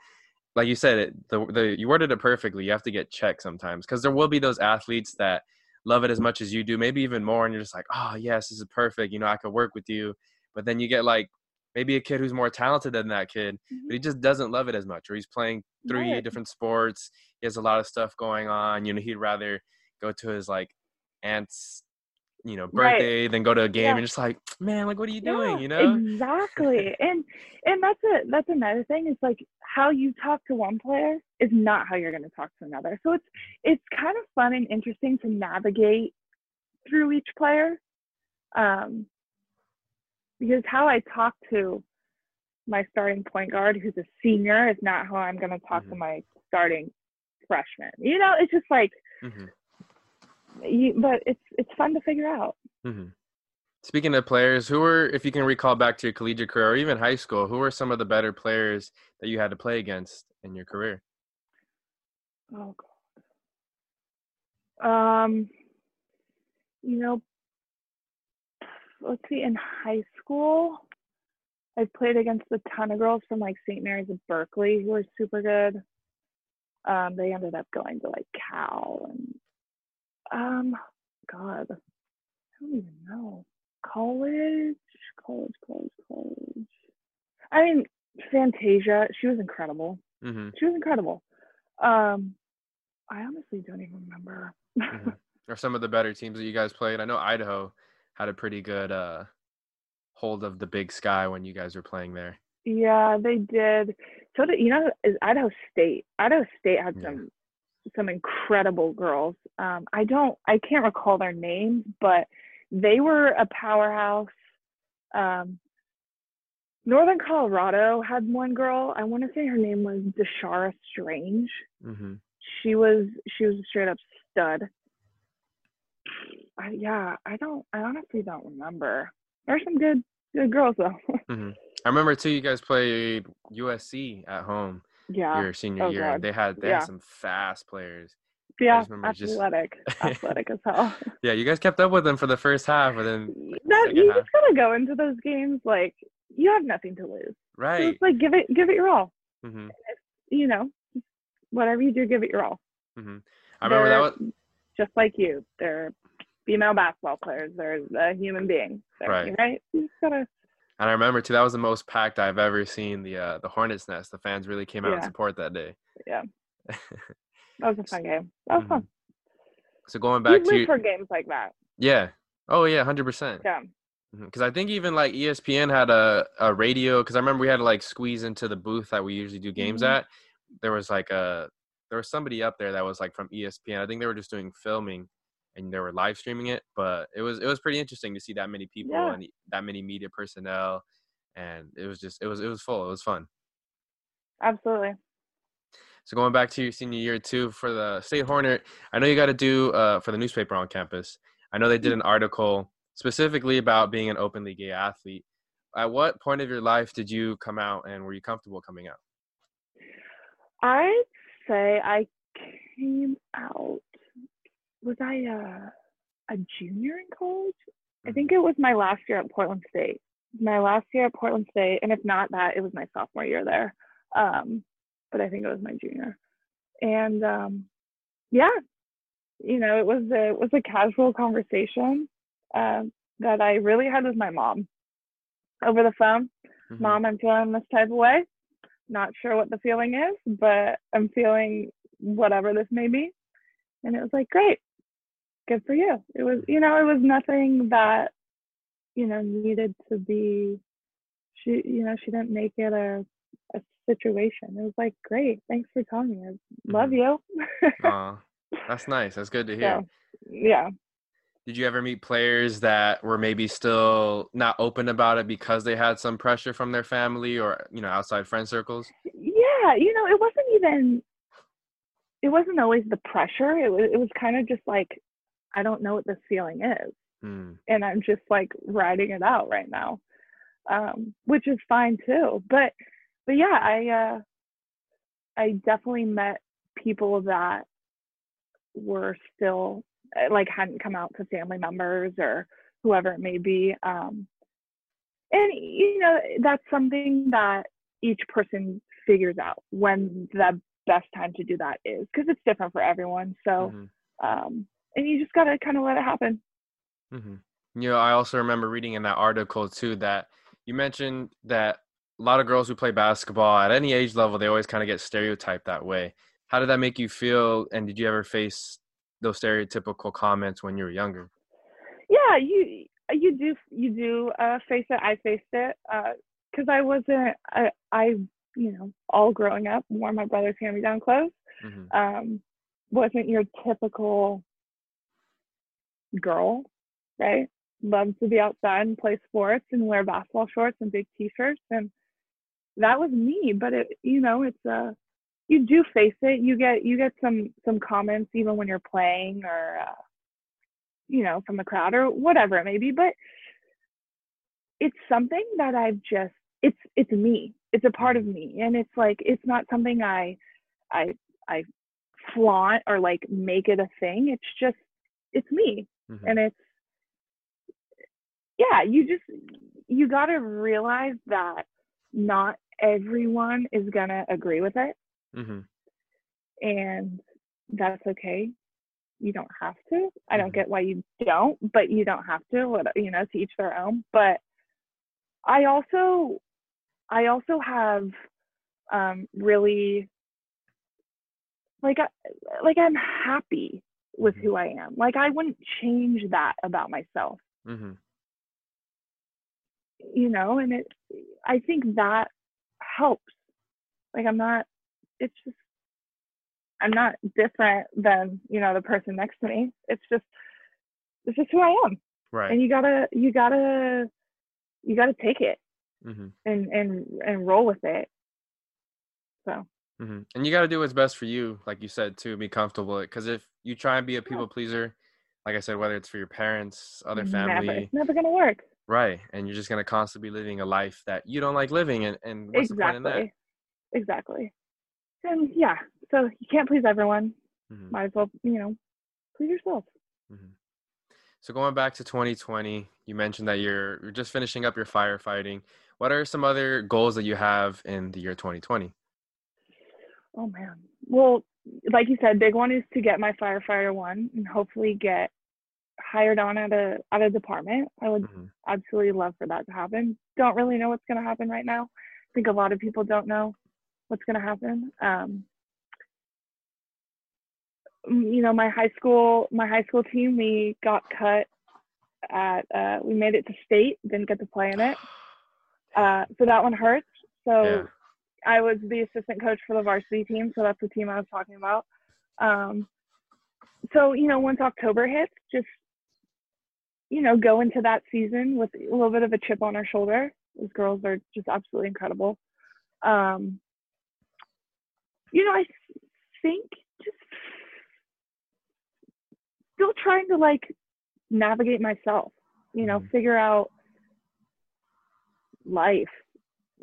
like you said it the the you worded it perfectly. You have to get checked sometimes because there will be those athletes that love it as much as you do, maybe even more, and you're just like, oh yes, this is perfect. You know, I could work with you. But then you get like maybe a kid who's more talented than that kid, but he mm-hmm. just doesn't love it as much, or he's playing three Right. different sports. He has a lot of stuff going on. You know, he'd rather go to his like aunt's you know Right. birthday then go to a game Yeah. and just like man like what are you doing Yeah, you know exactly and and that's a that's another thing is like how you talk to one player is not how you're going to talk to another so it's it's kind of fun and interesting to navigate through each player um because how i talk to my starting point guard who's a senior is not how i'm going to talk to Mhm. my starting freshman you know it's just like hmm you, but it's it's fun to figure out hmm Speaking of players, who were, if you can recall back to your collegiate career or even high school, who were some of the better players that you had to play against in your career? Oh God. Um, you know, let's see. In high school, I played against a ton of girls from like St. Mary's of Berkeley who were super good. Um, they ended up going to like Cal and um, God, I don't even know. College, college, college, college. I mean, Fantasia. She was incredible hmm she was incredible. Um, I honestly don't even remember. Mhm. Or some of the better teams that you guys played? I know Idaho had a pretty good uh, hold of the Big Sky when you guys were playing there. yeah, they did. So did you know is Idaho State. Idaho State had Yeah. some some incredible girls. Um, I don't I can't recall their names, but they were a powerhouse. Um, Northern Colorado had one girl. I want to say her name was Deshara Strange. hmm she was she was a straight up stud. I, yeah, I don't I honestly don't remember. There's some good good girls though. hmm I remember too. You guys played USC at home yeah, your senior Oh, year. God. They had they Yeah. had some fast players. yeah, remember just- athletic, athletic as hell. Yeah, you guys kept up with them for the first half, and then That you half. just gotta go into those games like you have nothing to lose. So right. it's like give it give it your all. hmm You know, whatever you do, give it your all. hmm I remember that They're was just like you. They're female basketball players. They're a human being. They're, Right. Right. You just gotta. And I remember too, that was the most packed I've ever seen the uh, the Hornets Nest. The fans really came out Yeah. support that day. Yeah. That was a fun game. That was fun. so going You back to live for games like that. yeah, oh yeah, hundred percent. Yeah. Because I think even like ESPN had a a radio. Because I remember we had to like squeeze into the booth that we usually do games Mhm. at. There was like a there was somebody up there that was like from ESPN. I think they were just doing filming and they were live streaming it. But it was it was pretty interesting to see that many people Yeah. and that many media personnel. And it was just it was it was full. It was fun. Absolutely. So going back to your senior year too for the State Hornet, I know you got to do uh, for the newspaper on campus. I know they did an article specifically about being an openly gay athlete. At what point of your life did you come out, and were you comfortable coming out? I'd say I came out. Was I a, a junior in college? I think it was my last year at Portland State. My last year at Portland State, and if not that, it was my sophomore year there. Um, but I think it was my junior. And um, yeah, you know, it was a, it was a casual conversation um, that I really had with my mom over the phone. Mhm. Mom, I'm feeling this type of way. Not sure what the feeling is, but I'm feeling whatever this may be. And it was like, great, good for you. It was, you know, it was nothing that, you know, needed to be, she, you know, she didn't make it a, a situation. It was like, great, thanks for telling me. I love Mhm. you. Aw, that's nice. That's good to hear. so, yeah. Did you ever meet players that were maybe still not open about it because they had some pressure from their family or you know outside friend circles? yeah you know it wasn't even it wasn't always the pressure it was it was kind of just like i don't know what this feeling is Hmm. and i'm just like riding it out right now um which is fine too but but yeah i uh i definitely met people that were still uh, like hadn't come out to family members or whoever it may be um and you know that's something that each person figures out when the best time to do that is because it's different for everyone so Mhm. um and you just gotta kind of let it happen Mm-hmm. You know, I also remember reading in that article too that you mentioned that a lot of girls who play basketball at any age level, they always kind of get stereotyped that way. How did that make you feel? And did you ever face those stereotypical comments when you were younger? Yeah, you you do you do uh, face it. I faced it because uh, I wasn't I, I you know all growing up wore my brother's hand me down clothes. Mm-hmm. Um, wasn't your typical girl, right? Loved to be outside and play sports and wear basketball shorts and big t-shirts and that was me. But it you know it's uh you do face it. You get you get some some comments even when you're playing or uh, you know from the crowd or whatever it may be. But it's something that I've just it's it's me. It's a part of me, and it's like it's not something I I I flaunt or like make it a thing. It's just it's me, mm-hmm. and it's yeah. You just you got to realize that not everyone is gonna agree with it Mm-hmm. And that's okay. You don't have to. I don't mm-hmm. get why you don't, but you don't have to. You know, to each their own. But I also, I also have um, really like I, like I'm happy with mm-hmm. who I am. Like I wouldn't change that about myself. Mm-hmm. You know, and it I think that helps. Like I'm not it's just I'm not different than you know the person next to me. It's just it's just who I am. Right. And you gotta you gotta you gotta take it mm-hmm. and and and roll with it. So. Mm-hmm. And you got to do what's best for you, like you said, to be comfortable. Because if you try and be a people pleaser, like I said, whether it's for your parents, other family, never. it's never gonna work. Right, and you're just gonna constantly be living a life that you don't like living, and and what's exactly. the point in that? Exactly and yeah, so you can't please everyone. Mm-hmm. Might as well, you know, please yourself. Mm-hmm. So going back to 2020, you mentioned that you're you're just finishing up your firefighting. What are some other goals that you have in the year 2020? Oh man. Well, like you said, big one is to get my firefighter one and hopefully get hired on at a at a department. I would mm-hmm. absolutely love for that to happen. Don't really know what's going to happen right now. I think a lot of people don't know what's going to happen. Um, you know, my high school, my high school team, we got cut at, uh, we made it to state, didn't get to play in it. Uh, so that one hurts. So yeah. I was the assistant coach for the varsity team. So that's the team I was talking about. Um, so, you know, once October hits, just, you know, go into that season with a little bit of a chip on our shoulder. Those girls are just absolutely incredible. Um, you know, I think just still trying to like navigate myself, you know, mm-hmm. figure out life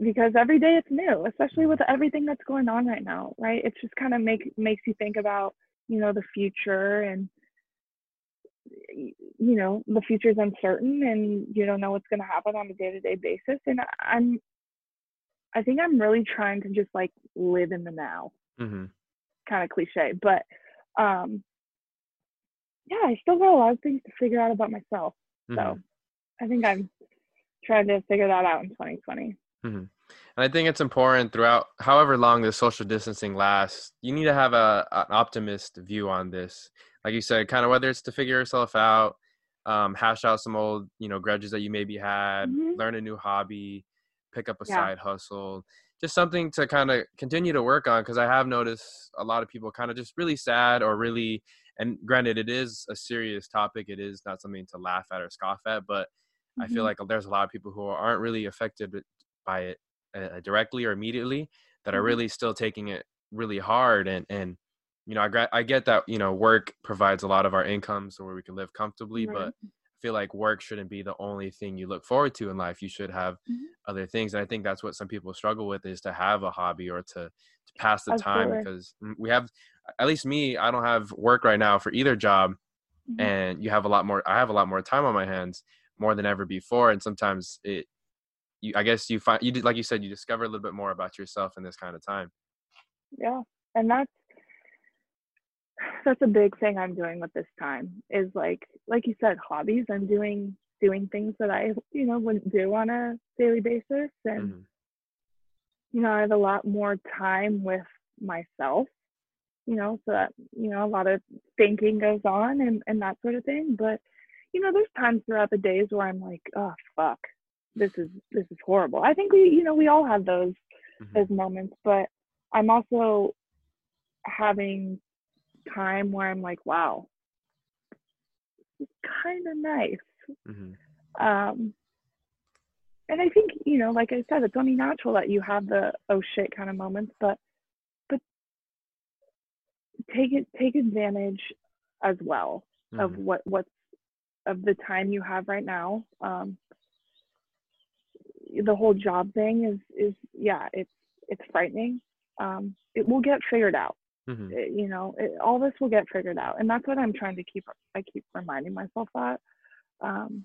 because every day it's new, especially with everything that's going on right now, right? It just kind of make makes you think about, you know, the future and you know, the future is uncertain and you don't know what's going to happen on a day-to-day basis and I'm I think I'm really trying to just like live in the now. Mm-hmm. Kind of cliche, but um, yeah, I still got a lot of things to figure out about myself. Mm-hmm. So I think I'm trying to figure that out in 2020. Mm-hmm. And I think it's important throughout, however long the social distancing lasts, you need to have a an optimist view on this. Like you said, kind of whether it's to figure yourself out, um, hash out some old, you know, grudges that you maybe had, mm-hmm. learn a new hobby, pick up a yeah. side hustle just something to kind of continue to work on because I have noticed a lot of people kind of just really sad or really and granted it is a serious topic it is not something to laugh at or scoff at but. I feel mm-hmm. like there's a lot of people who aren't really affected by it uh, directly or immediately that are mm-hmm. really still taking it really hard and and you know I, I get that you know work provides a lot of our income so where we can live comfortably right. but feel like work shouldn't be the only thing you look forward to in life. You should have mm-hmm. other things. And I think that's what some people struggle with is to have a hobby or to, to pass the time because we have, at least me, I don't have work right now for either job. Mm-hmm. And you have a lot more, I have a lot more time on my hands more than ever before. And sometimes it, you, I guess you find, you did, like you said, you discover a little bit more about yourself in this kind of time. Yeah. And that's, that's a big thing I'm doing with this time is like like you said hobbies I'm doing doing things that I you know wouldn't do on a daily basis and mm-hmm. you know I have a lot more time with myself you know, so that, you know, a lot of thinking goes on and, and that sort of thing. But, you know, there's times throughout the days where I'm like, oh fuck, this is this is horrible. I think we, you know, we all have those Mhm. those moments, but I'm also having time where I'm like, wow, it's kind of nice. Mhm. Um, and I think, you know, like I said, it's only natural that you have the oh shit kind of moments, but but take it take advantage as well of Mhm. what what's of the time you have right now. Um, the whole job thing is is yeah, it's it's frightening. Um, it will get figured out. Mhm. It- you know, it, all this will get figured out, and that's what I'm trying to keep. I keep reminding myself that. Um,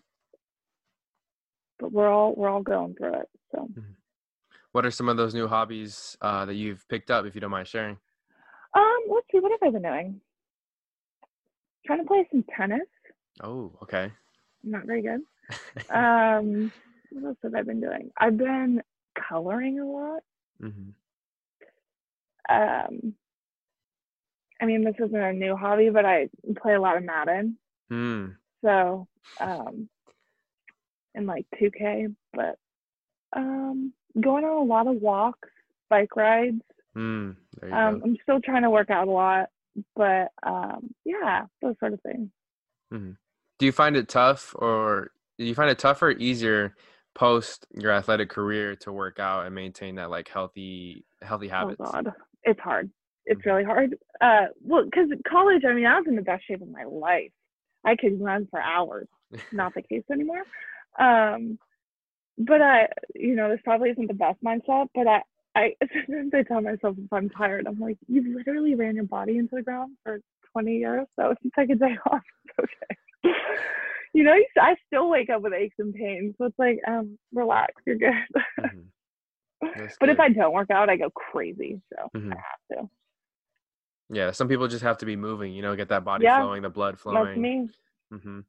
but we're all we're all going through it. So What are some of those new hobbies uh, that you've picked up, if you don't mind sharing? um, let's see, what have I been doing? Trying to play some tennis. Oh, okay. Not very good. Um, what else have I been doing? I've been coloring a lot. hmm Um, I mean, this isn't a new hobby, but I play a lot of Madden. Mm. So, um, and like 2K, but um, going on a lot of walks, bike rides. Mm. Um. I'm still trying to work out a lot, but um, yeah, those sort of things. Do you find it tough, or do you find it tougher or easier post your athletic career to work out and maintain that like healthy healthy habits? Oh God, it's hard. It's Mhm. really hard. Uh, well, because college, I mean, I was in the best shape of my life. I could run for hours. Not the case anymore. Um, but I, you know, this probably isn't the best mindset. But I, I sometimes I tell myself if I'm tired, I'm like, you've literally ran your body into the ground for 20 years. So if you take a day off, it's okay. You know, I still wake up with aches and pains. So it's like, um, relax, you're good. Mhm. That's but if. I don't work out, I go crazy. So Mhm. I have to. yeah, some people just have to be moving, you know, get that body Yeah, flowing, the blood flowing. That's me. hmm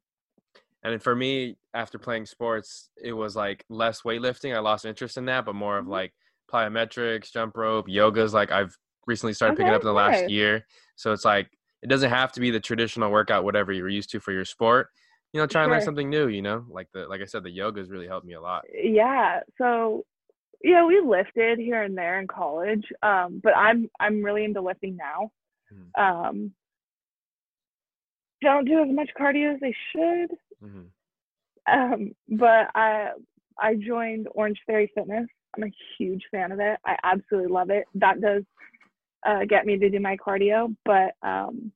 And for me, after playing sports, it was like less weightlifting. I lost interest in that, but more of Mhm. like plyometrics, jump rope, yoga's like I've recently started picking up in the last year. So it's like it doesn't have to be the traditional workout, whatever you're used to for your sport. You know, try and learn something new. You know, like the like I said, the yoga's really helped me a lot. yeah so yeah we lifted here and there in college um but i'm i'm really into lifting now. Mhm. um don't do as much cardio as they should. Hmm um but i i joined Orangetheory Fitness. I'm a huge fan of it. I absolutely love it. That does uh, get me to do my cardio but um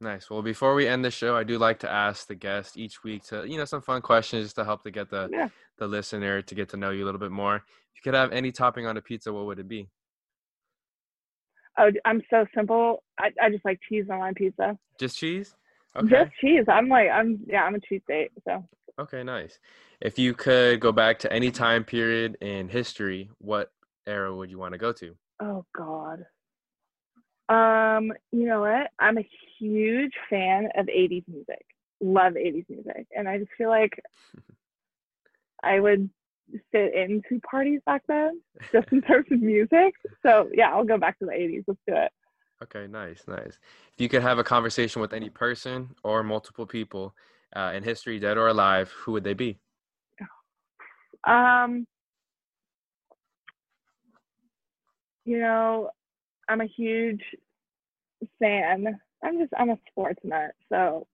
Nice. Well, before we end the show, I do like to ask the guest each week to, you know, some fun questions just to help to get the yeah the listener to get to know you a little bit more. If you could have any topping on a pizza, what would it be? oh i'm so simple i, I just like cheese on my pizza Just cheese? Okay. just cheese i'm like i'm yeah i'm a cheese date so Okay, nice. If you could go back to any time period in history, what era would you want to go to? Oh God. Um, you know what? I'm a huge fan of 80s music. Love 80s music. And I just feel like I would fit into parties back then, just in terms of music. So yeah, I'll go back to the 80s. Let's do it. Okay, nice, nice. If you could have a conversation with any person or multiple people uh, in history, dead or alive, who would they be? Um, you know, I'm a huge fan. I'm just I'm a sports nut, so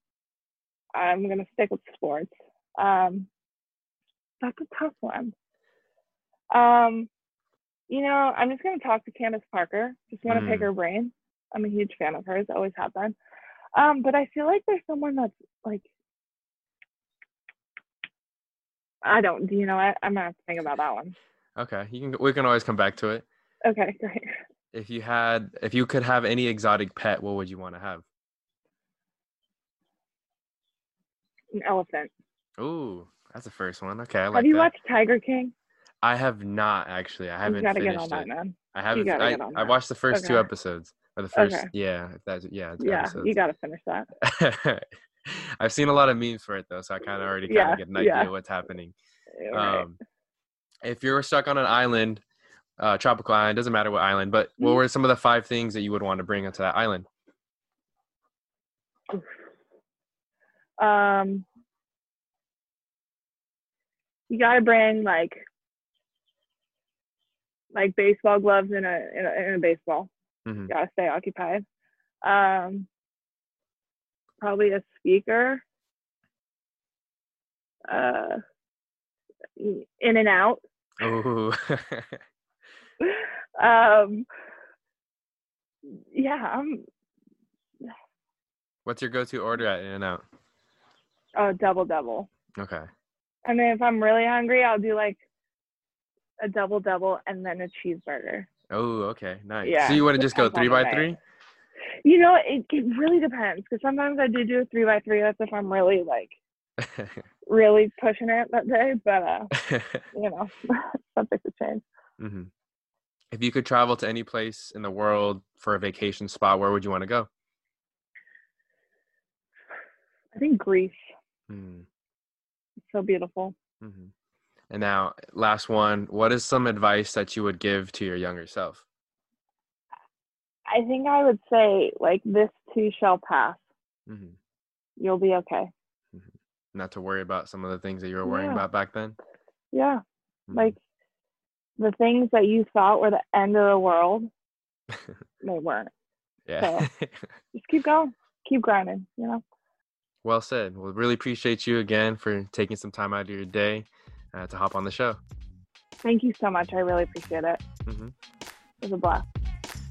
I'm gonna stick with sports. Um, that's a tough one. Um, you know, I'm just gonna talk to Candace Parker. Just want to pick Mm. her brain. I'm a huge fan of hers. Always have been. Um, but I feel like there's someone that's like I don't. Do you know what? I'm gonna have to think about that one. Okay, you can. We can always come back to it. Okay, great. If you had, if you could have any exotic pet, what would you want to have? An elephant. Ooh, that's the first one. Okay, I like have you that. watched Tiger King? I have not actually. I haven't gotta get finished on it. that, man. I haven't. gotta I, get on I watched the first two episodes. Or the first, Okay. yeah, that's yeah, two Yeah, episodes. you gotta finish that. I've seen a lot of memes for it though, so I kind of already kind Yeah, of get an idea yeah. of what's happening. Right. Um, if you were stuck on an island uh, tropical island. Doesn't matter what island, but what Mhm. were some of the five things that you would want to bring onto that island? Um, you gotta bring like like baseball gloves in a in a, in a baseball. hmm You gotta stay occupied. Um, probably a speaker. Uh, In-N-Out. Ooh. Um, yeah, I'm What's your go-to order at In-N-Out? Oh, double double. Okay. And then if I'm really hungry, I'll do like a double double and then a cheeseburger. Oh, okay, nice. Yeah, So you want to just go three by three? You know, it, it really depends because sometimes I do do a three by three. That's if I'm really like really pushing it that day. But uh, you know, subject to change. hmm If you could travel to any place in the world for a vacation spot, where would you want to go? I think Greece. Mm-hmm. It's so beautiful. Mm-hmm. And now, last one. What is some advice that you would give to your younger self? I think I would say like this too shall pass. Mm-hmm. You'll be okay. Mm-hmm. Not to worry about some of the things that you were worrying Yeah. about back then. Yeah, like the things that you thought were the end of the world, they weren't. yeah. Just keep going, keep grinding. You know. well said. Well, really appreciate you again for taking some time out of your day uh, to hop on the show. Thank you so much. I really appreciate it. Mhm. It was a blast.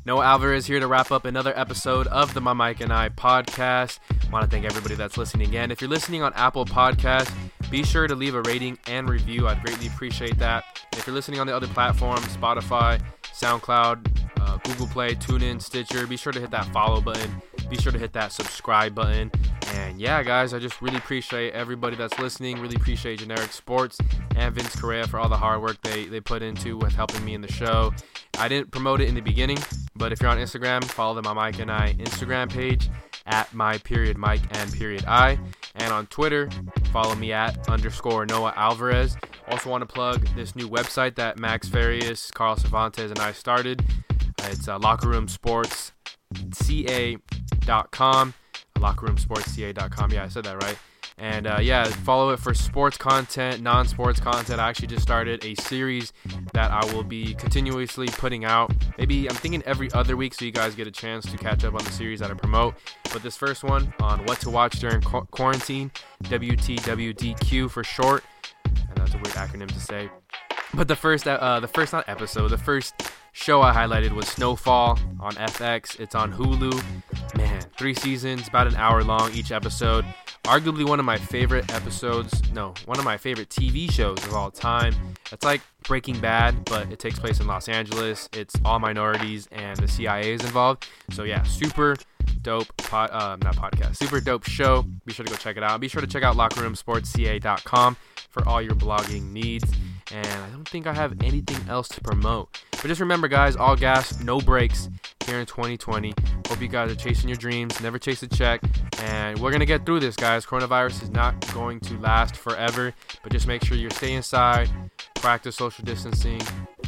Noah Alvarez here to wrap up another episode of the My Mike and I podcast. Want to thank everybody that's listening again. If you're listening on Apple Podcasts, be sure to leave a rating and review. I'd greatly appreciate that. If you're listening on the other platforms, Spotify, SoundCloud, uh, Google Play, TuneIn, Stitcher, be sure to hit that follow button. Be sure to hit that subscribe button. And yeah, guys, I just really appreciate everybody that's listening. Really appreciate Generic Sports and Vince Correa for all the hard work they, they put into with helping me in the show. I didn't promote it in the beginning, but if you're on Instagram, follow the My Mike and I Instagram page at my period Mike and period I. And on Twitter, follow me at underscore Noah Alvarez. Also want to plug this new website that Max Farias, Carl Cervantes, and I started. It's uh, Locker Room Sports ca.com lockerroomsportsca.com yeah i said that right. And uh, yeah follow it for sports content non-sports content. I actually just started a series that i will be continuously putting out. Maybe i'm thinking every other week so you guys get a chance to catch up on the series that i promote. But this first one on what to watch during qu- quarantine wtwdq for short. And that's a weird acronym to say. But the first, uh, the first not episode, the first show I highlighted was Snowfall on FX. It's on Hulu. Man, three seasons, about an hour long each episode. Arguably one of my favorite episodes. No, one of my favorite TV shows of all time. It's like Breaking Bad, but it takes place in Los Angeles. It's all minorities and the CIA is involved. So yeah, super dope pod, uh, not podcast, super dope show. Be sure to go check it out. Be sure to check out lockerroomsportsca.com for all your blogging needs. And I don't think I have anything else to promote. But just remember, guys, all gas, no brakes here in 2020. Hope you guys are chasing your dreams. Never chase a check. And we're going to get through this, guys. Coronavirus is not going to last forever. But just make sure you stay inside, practice social distancing,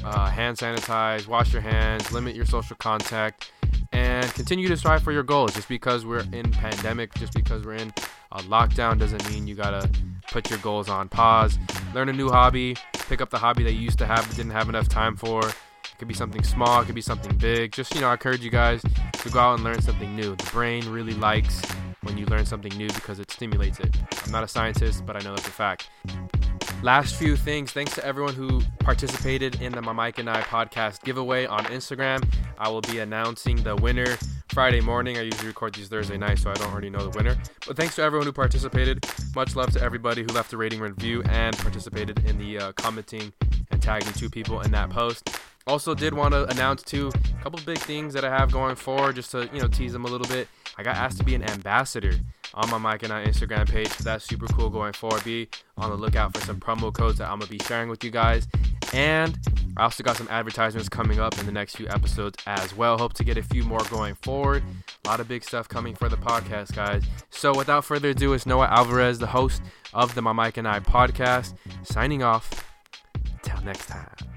uh, hand sanitize, wash your hands, limit your social contact, and continue to strive for your goals. Just because we're in pandemic, just because we're in a lockdown, doesn't mean you gotta put your goals on pause. Learn a new hobby, pick up the hobby that you used to have but didn't have enough time for. It could be something small, it could be something big. Just you know, I encourage you guys to go out and learn something new. The brain really likes when you learn something new because it stimulates it. I'm not a scientist, but I know that's a fact. Last few things. Thanks to everyone who participated in the My Mike and I podcast giveaway on Instagram. I will be announcing the winner Friday morning. I usually record these Thursday night, so I don't already know the winner. But thanks to everyone who participated. Much love to everybody who left a rating review and participated in the uh, commenting and tagging two people in that post. Also, did want to announce too a couple big things that I have going forward, just to you know tease them a little bit. I got asked to be an ambassador on my Mike and I Instagram page. So that's super cool going forward. Be on the lookout for some promo codes that I'm gonna be sharing with you guys. And I also got some advertisements coming up in the next few episodes as well. Hope to get a few more going forward. A lot of big stuff coming for the podcast, guys. So without further ado, it's Noah Alvarez, the host of the My Mike and I podcast, signing off. Till next time.